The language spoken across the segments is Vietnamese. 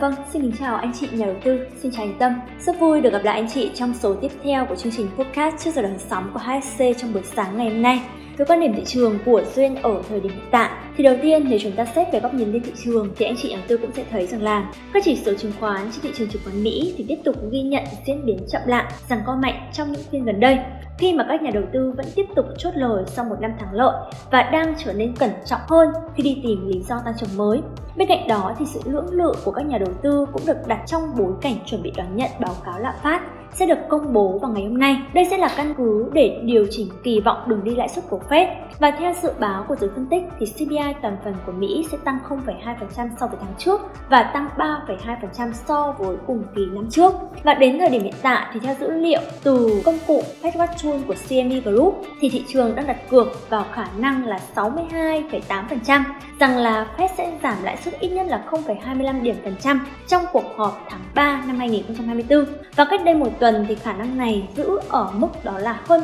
vâng, xin kính chào anh chị nhà đầu tư, xin chào anh Tâm. Rất vui được gặp lại anh chị trong số tiếp theo của chương trình podcast trước giờ đón sóng của HSC trong buổi sáng ngày hôm nay. Với quan điểm thị trường của Duyên ở thời điểm hiện tại, thì đầu tiên nếu chúng ta xét về góc nhìn lên thị trường thì anh chị nhà tôi cũng sẽ thấy rằng là các chỉ số chứng khoán trên thị trường chứng khoán Mỹ thì tiếp tục ghi nhận diễn biến chậm lại, rằng co mạnh trong những phiên gần đây khi mà các nhà đầu tư vẫn tiếp tục chốt lời sau một năm thắng lợi và đang trở nên cẩn trọng hơn khi đi tìm lý do tăng trưởng mới. Bên cạnh đó thì sự lưỡng lự của các nhà đầu tư cũng được đặt trong bối cảnh chuẩn bị đón nhận báo cáo lạm phát sẽ được công bố vào ngày hôm nay. Đây sẽ là căn cứ để điều chỉnh kỳ vọng đường đi lãi suất của Fed. Và theo dự báo của giới phân tích thì CPI toàn phần của Mỹ sẽ tăng 0,2% so với tháng trước và tăng 3,2% so với cùng kỳ năm trước. Và đến thời điểm hiện tại thì theo dữ liệu từ công cụ Fed Watch Tool của CME Group thì thị trường đang đặt cược vào khả năng là 62,8% rằng là Fed sẽ giảm lãi suất ít nhất là 0,25 điểm phần trăm trong cuộc họp tháng 3 năm 2024. Và cách đây một tuần thì khả năng này giữ ở mức đó là hơn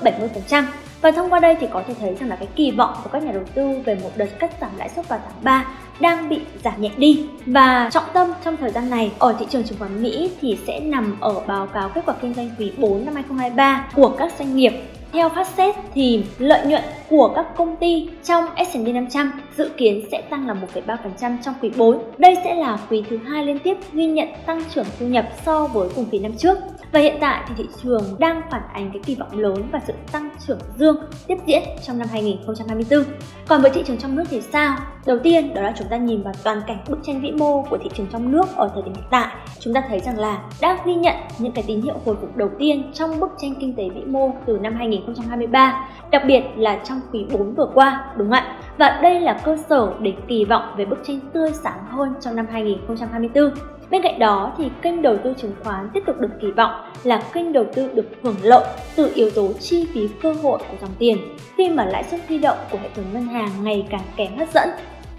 70%. Và thông qua đây thì có thể thấy rằng là cái kỳ vọng của các nhà đầu tư về một đợt cắt giảm lãi suất vào tháng 3 đang bị giảm nhẹ đi và trọng tâm trong thời gian này ở thị trường chứng khoán Mỹ thì sẽ nằm ở báo cáo kết quả kinh doanh quý 4 năm 2023 của các doanh nghiệp theo FactSet thì lợi nhuận của các công ty trong S&P 500 dự kiến sẽ tăng là 1,3% trong quý 4. Đây sẽ là quý thứ hai liên tiếp ghi nhận tăng trưởng thu nhập so với cùng kỳ năm trước. Và hiện tại thì thị trường đang phản ánh cái kỳ vọng lớn và sự tăng trưởng dương tiếp diễn trong năm 2024. Còn với thị trường trong nước thì sao? Đầu tiên đó là chúng ta nhìn vào toàn cảnh bức tranh vĩ mô của thị trường trong nước ở thời điểm hiện tại. Chúng ta thấy rằng là đang ghi nhận những cái tín hiệu hồi phục đầu tiên trong bức tranh kinh tế vĩ mô từ năm 2023, đặc biệt là trong quý 4 vừa qua, đúng không ạ? Và đây là cơ sở để kỳ vọng về bức tranh tươi sáng hơn trong năm 2024. Bên cạnh đó thì kênh đầu tư chứng khoán tiếp tục được kỳ vọng là kênh đầu tư được hưởng lợi từ yếu tố chi phí cơ hội của dòng tiền, khi mà lãi suất huy động của hệ thống ngân hàng ngày càng kém hấp dẫn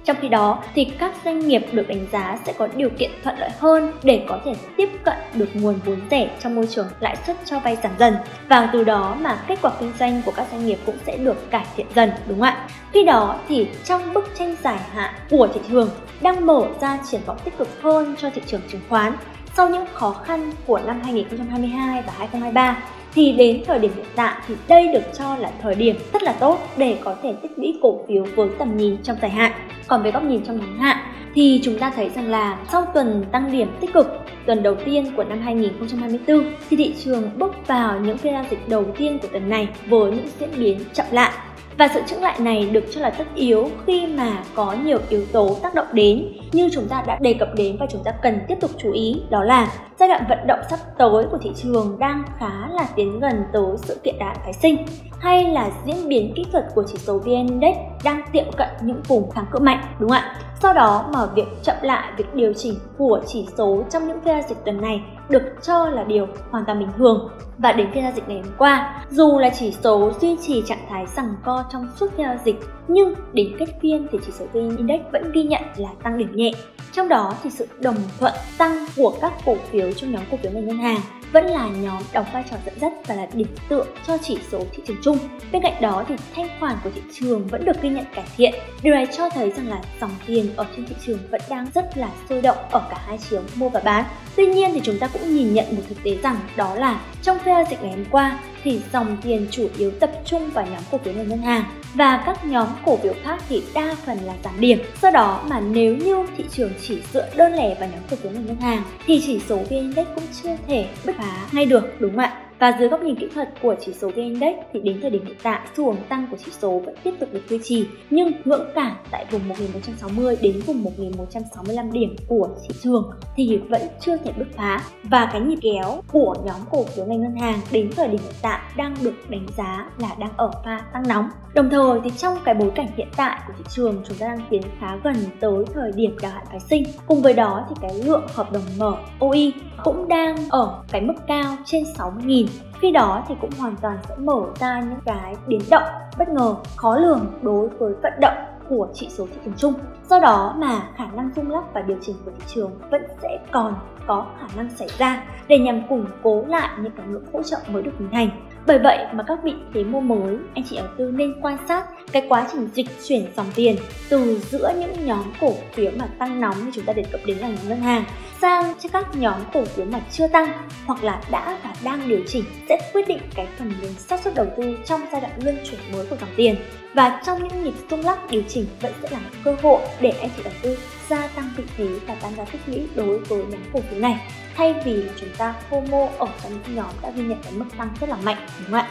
trong khi đó thì các doanh nghiệp được đánh giá sẽ có điều kiện thuận lợi hơn để có thể tiếp cận được nguồn vốn rẻ trong môi trường lãi suất cho vay giảm dần và từ đó mà kết quả kinh doanh của các doanh nghiệp cũng sẽ được cải thiện dần, đúng không ạ? Khi đó thì trong bức tranh dài hạn của thị trường đang mở ra triển vọng tích cực hơn cho thị trường chứng khoán sau những khó khăn của năm 2022 và 2023 thì đến thời điểm hiện tại thì đây được cho là thời điểm rất là tốt để có thể tích lũy cổ phiếu với tầm nhìn trong dài hạn. Còn về góc nhìn trong ngắn hạn thì chúng ta thấy rằng là sau tuần tăng điểm tích cực, tuần đầu tiên của năm 2024 thì thị trường bước vào những phiên giao dịch đầu tiên của tuần này với những diễn biến chậm lại và sự chững lại này được cho là tất yếu khi mà có nhiều yếu tố tác động đến, như chúng ta đã đề cập đến và chúng ta cần tiếp tục chú ý, đó là giai đoạn vận động sắp tới của thị trường đang khá là tiến gần tới sự kiện đại phái sinh, hay là diễn biến kỹ thuật của chỉ số VN Index đang tiệm cận những vùng kháng cự mạnh, đúng không ạ? Sau đó mà việc chậm lại việc điều chỉnh của chỉ số trong những phiên giao dịch tuần này được cho là điều hoàn toàn bình thường. Và đến phiên giao dịch ngày hôm qua, dù là chỉ số duy trì trạng thái rằng co trong suốt phiên giao dịch, nhưng đến kết phiên thì chỉ số VN Index vẫn ghi nhận là tăng đỉnh nhẹ. Trong đó thì sự đồng thuận tăng của các cổ phiếu trong nhóm cổ phiếu ngành ngân hàng vẫn là nhóm đóng vai trò dẫn dắt và là điểm tựa cho chỉ số thị trường chung. Bên cạnh đó thì thanh khoản của thị trường vẫn được ghi nhận cải thiện. Điều này cho thấy rằng là dòng tiền ở trên thị trường vẫn đang rất là sôi động ở cả hai chiều, mua và bán. Tuy nhiên thì chúng ta cũng nhìn nhận một thực tế rằng đó là trong phiên giao dịch ngày hôm qua thì dòng tiền chủ yếu tập trung vào nhóm cổ phiếu ngành ngân hàng và các nhóm cổ phiếu khác thì đa phần là giảm điểm. Do đó mà nếu như thị trường chỉ dựa đơn lẻ vào nhóm cổ phiếu ngành ngân hàng, thì chỉ số VN Index cũng chưa thể bứt phá ngay được, đúng không ạ? Và dưới góc nhìn kỹ thuật của chỉ số VN Index thì đến thời điểm hiện tại, xu hướng tăng của chỉ số vẫn tiếp tục được duy trì, nhưng ngưỡng cản tại vùng 1160 đến vùng 1165 điểm của thị trường thì vẫn chưa thể bứt phá và cái nhịp kéo của nhóm cổ phiếu ngành ngân hàng đến thời điểm hiện tại đang được đánh giá là đang ở pha tăng nóng. Đồng thời thì trong cái bối cảnh hiện tại của thị trường, chúng ta đang tiến khá gần tới thời điểm đào hạn phái sinh. Cùng với đó thì cái lượng hợp đồng mở OI cũng đang ở cái mức cao trên 60.000 khi đó thì cũng hoàn toàn sẽ mở ra những cái biến động, bất ngờ, khó lường đối với vận động của chỉ số thị trường chung. Do đó mà khả năng rung lắc và điều chỉnh của thị trường vẫn sẽ còn có khả năng xảy ra để nhằm củng cố lại những cái ngưỡng hỗ trợ mới được hình thành. Bởi vậy mà các vị thế mua mới, anh chị đầu tư nên quan sát cái quá trình dịch chuyển dòng tiền từ giữa những nhóm cổ phiếu mà tăng nóng như chúng ta đề cập đến là nhóm ngân hàng sang cho các nhóm cổ phiếu mà chưa tăng hoặc là đã và đang điều chỉnh sẽ quyết định cái phần lớn xác suất đầu tư trong giai đoạn luân chuyển mới của dòng tiền. Và trong những nhịp rung lắc điều chỉnh vẫn sẽ là một cơ hội để anh chị đầu tư gia tăng vị thế và tăng giá tích lũy đối với nhóm cổ phiếu này thay vì là chúng ta FOMO ở trong những nhóm đã ghi nhận cái mức tăng rất là mạnh đúng không ạ?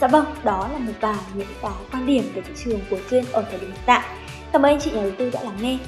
Dạ vâng, đó là một vài những cái quan điểm về thị trường của Duyên ở thời điểm hiện tại. Cảm ơn anh chị nhà đầu tư đã lắng nghe.